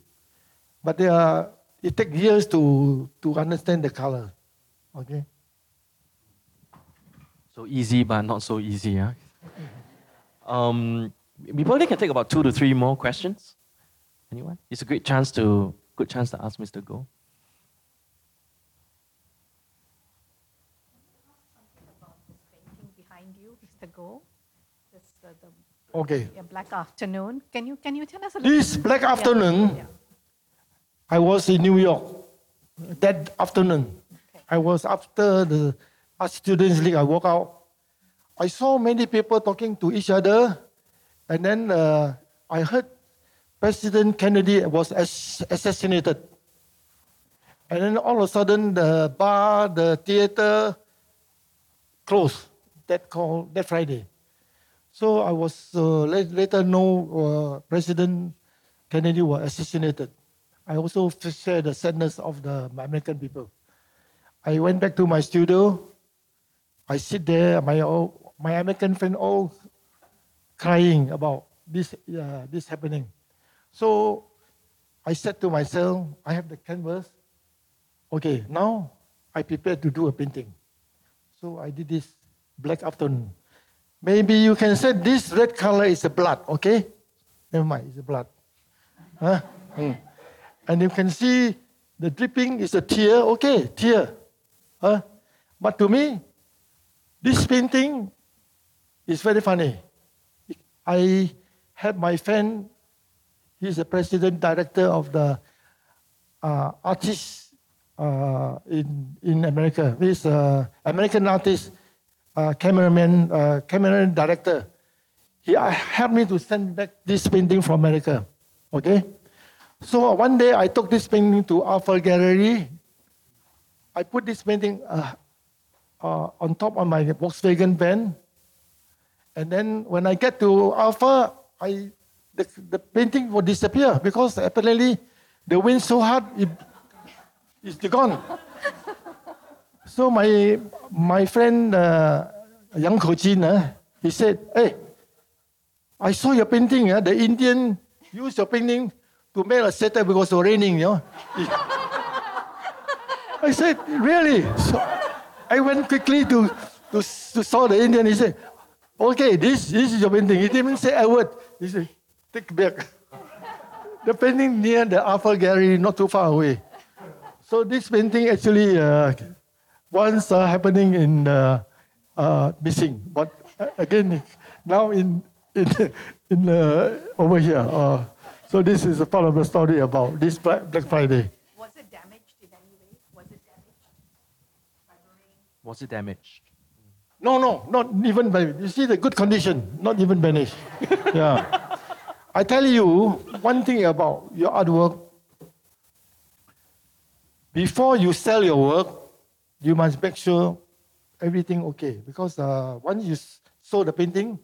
But there are, it takes years to, to understand the color. Okay?
So easy, but not so easy. Huh? Um, we probably can take about two to three more questions. Anyone? It's a great chance to good chance to ask Mr. Goh.
painting behind you, Mr. Goh. This uh, the
Okay.
yeah, black afternoon. Can you can you tell us a little?
This black afternoon,
Yeah.
I was in New York. That afternoon, I was after the Art Students League. I walk out. I saw many people talking to each other, and then uh, I heard President Kennedy was assassinated. And then all of a sudden, the bar, the theater closed. That call that Friday. So I was uh, later know uh, President Kennedy was assassinated. I also share the sadness of the American people. I went back to my studio. I sit there, my my American friend all crying about this uh, this happening. So I said to myself, I have the canvas. Okay, now I prepared to do a painting. So I did this black afternoon. Maybe you can say this red color is a blood, okay? Never mind, it's a blood. Huh? Hmm. And you can see the dripping is a tear, okay, tear. Huh? But to me, this painting is very funny. I had my friend, he's the president director of the uh, artists uh, in, in America. He's an American artist, uh, cameraman, uh, cameraman director. He uh, helped me to send back this painting from America. Okay? So one day I took this painting to Alpha Gallery. I put this painting uh, uh, on top of my Volkswagen van. And then when I get to Alpha, I, the, the painting will disappear because apparently the wind so hard, it, it's gone. so my, my friend uh, Yang Kojin, uh, he said, hey, I saw your painting, uh, the Indian used your painting to make a setup because it was raining, you know. I said, really? So I went quickly to, to, to saw the Indian. He said, okay, this, this is your painting. He didn't say a word. He said, take back. the painting near the Alpha Gallery, not too far away. So this painting actually uh, once uh, happening in uh, uh, missing, but uh, again now in in in uh, over here. So this is a part of the story about this Black, Black Friday.
Was it damaged in any way? Was it damaged by the rain?
Was it damaged?
No, no, not even by. You see the good condition, not even vanished. yeah. I tell you one thing about your artwork. Before you sell your work, you must make sure everything okay. Because uh, once you s- saw the painting,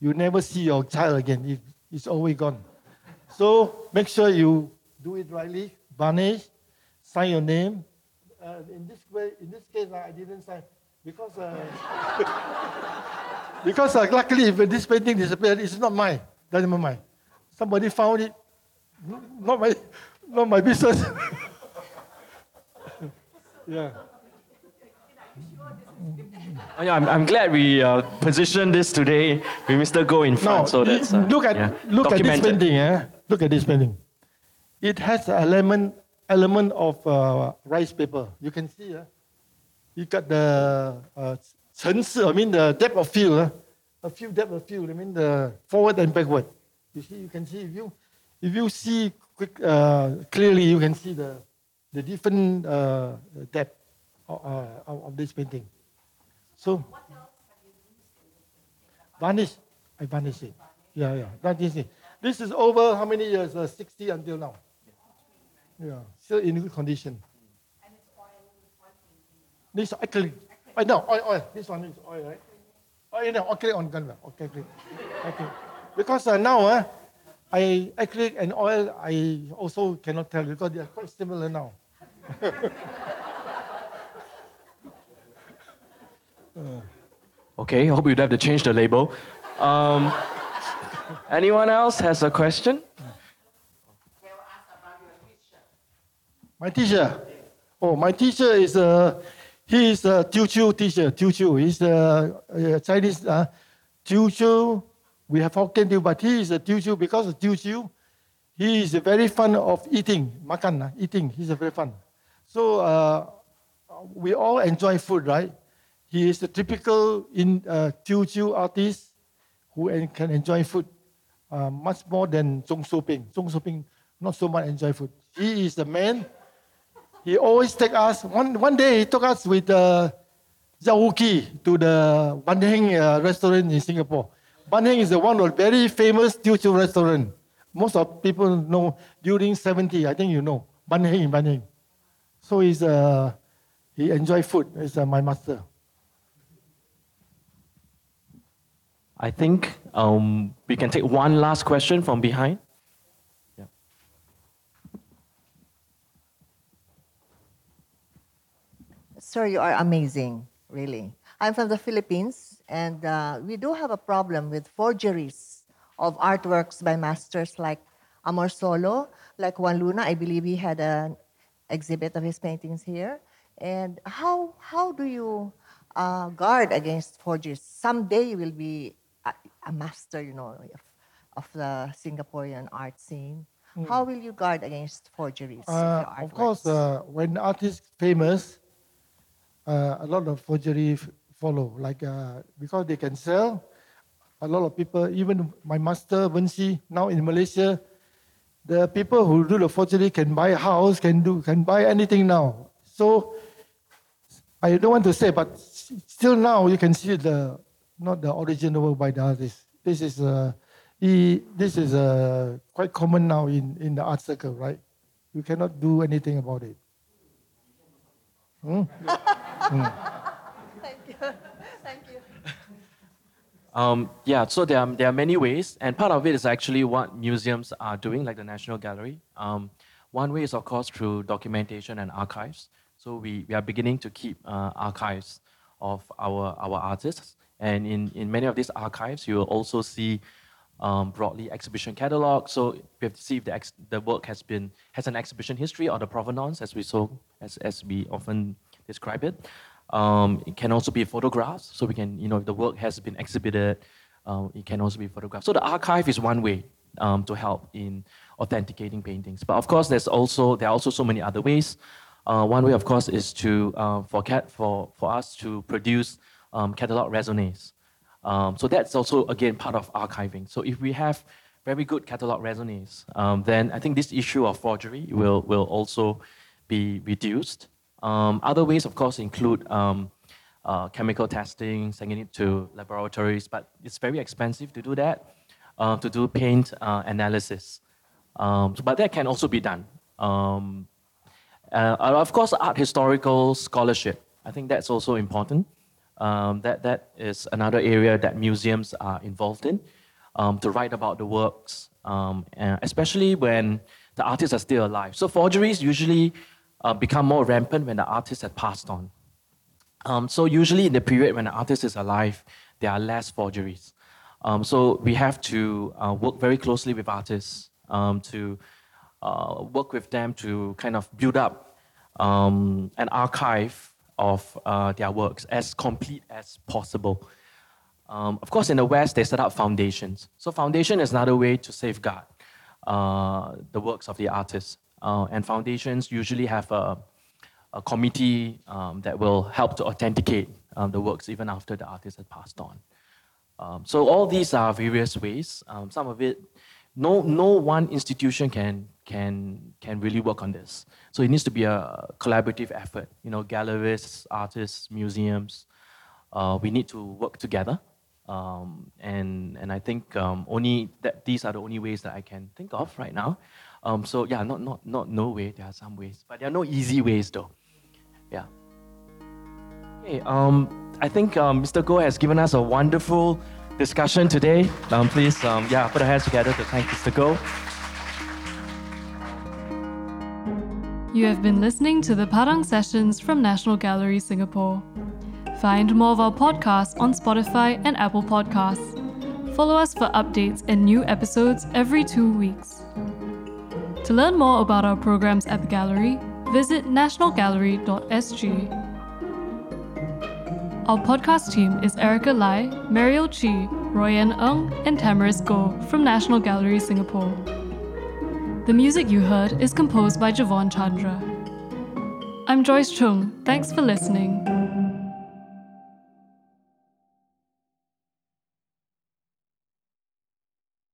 you never see your child again. It, it's always gone. So make sure you do it rightly, varnish, sign your name. Uh, in this way, in this case, I didn't sign because uh, because uh, luckily, if this painting disappeared, it's not mine. That's not mine. Somebody found it. Not my, not my business. yeah.
Yeah, I'm, I'm glad we uh, positioned this today with Mr. Goh in front.
No,
so that's uh,
look at
yeah,
look at this painting. Eh? Look at this painting. It has an element element of uh, rice paper. You can see. Uh, you got the uh, 层次, I mean the depth of field. Uh, a few depth of field. I mean the forward and backward. You see, you can see if you if you see quick, uh, clearly, you can see the the different uh, depth of, uh, of of this painting. So varnish, I varnish it. Yeah, yeah, that is it. This is over how many years? Uh, 60 until now. Yeah, still in good condition. This acrylic. I know oil, oil. This one is oil, right? Oh, you know, acrylic on gun. Okay, acrylic. acrylic. Because uh, now, uh, I acrylic and oil, I also cannot tell because they are quite similar now.
Okay, I hope you don't have to change the label. Um, anyone else has a question?
My teacher. Oh, my teacher is a, he is a Teochew teacher. Teochew. He's a, a Chinese uh, Teochew. We have Hokkien too, but he is a Teochew because of Teochew. He is very fond of eating, makan, uh, eating. He's a very fun. So uh, we all enjoy food, right? He is a typical in uh, Teochew artist who can enjoy food uh, much more than Zhong Shuping. Zhong Shuping not so much enjoy food. He is the man. He always take us. One one day he took us with uh, Zhao to the Ban Heng uh, restaurant in Singapore. Ban Heng is the one of very famous Teochew restaurant. Most of people know during 70, I think you know. Ban Heng in Ban Heng. So he's, uh, he enjoy food. He's uh, my master.
I think um, we can take one last question from behind. Yeah.
Sir, you are amazing, really. I'm from the Philippines, and uh, we do have a problem with forgeries of artworks by masters like Amorsolo, like Juan Luna. I believe he had an exhibit of his paintings here. And how, how do you uh, guard against forgeries? Someday will be a, master, you know, of, of the Singaporean art scene. How will you guard against forgeries? of
Uh, of course, uh, when artists famous, uh, a lot of forgery f- follow. Like uh, because they can sell, a lot of people, even my master Vinci now in Malaysia, the people who do the forgery can buy a house, can do, can buy anything now. So I don't want to say, but still now you can see the not the original work by the artist. This is uh, he, this is uh, quite common now in, in the art circle, right? You cannot do anything about it. Hmm?
Thank you. Thank you.
Um, yeah, so there are, there are many ways, and part of it is actually what museums are doing, like the National Gallery. Um, one way is, of course, through documentation and archives. So we, we are beginning to keep uh, archives of our, our artists, and in, in many of these archives, you will also see um, broadly exhibition catalog. So we have to see if the, ex- the work has been has an exhibition history or the provenance, as we so as, as we often describe it. Um, it can also be photographs, so we can you know if the work has been exhibited, uh, it can also be photographed. So the archive is one way um, to help in authenticating paintings. But of course, there's also there are also so many other ways. Uh, one way, of course, is to uh, for cat for for us to produce um, catalog raisonnés. Um, so that's also again part of archiving. So if we have very good catalog raisonnés, um, then I think this issue of forgery will will also be reduced. Um, other ways, of course, include um, uh, chemical testing, sending it to laboratories, but it's very expensive to do that. Uh, to do paint uh, analysis, um, but that can also be done. Um, uh, of course, art historical scholarship. I think that's also important. Um, that, that is another area that museums are involved in um, to write about the works, um, especially when the artists are still alive. So forgeries usually uh, become more rampant when the artist has passed on. Um, so usually in the period when the artist is alive, there are less forgeries. Um, so we have to uh, work very closely with artists um, to uh, work with them to kind of build up an archive of uh, their works as complete as possible. Um, of course, in the West, they set up foundations. So, foundation is another way to safeguard uh, the works of the artists. Uh, and foundations usually have a, a committee um, that will help to authenticate um, the works even after the artist has passed on. Um, so, all these are various ways. Um, some of it, no, no one institution can, can, can really work on this. So, it needs to be a collaborative effort. You know, galleries, artists, museums, uh, we need to work together um, and and I think um, only that these are the only ways that I can think of right now. Um, so yeah, not not not no way. There are some ways, but there are no easy ways though. Yeah. Okay. Um, I think um, Mr. Goh has given us a wonderful discussion today. Um, please, um, yeah, put our hands together to thank Mr. Goh.
You have been listening to the Padang Sessions from National Gallery Singapore. Find more of our podcasts on Spotify and Apple Podcasts. Follow us for updates and new episodes every two weeks. To learn more about our programs at the gallery, visit nationalgallery.sg. Our podcast team is Erica Lai, Mariel Chi, Royan Ng, and Tamaris Goh from National Gallery Singapore. The music you heard is composed by Javon Chandra. I'm Joyce Chung. Thanks for listening.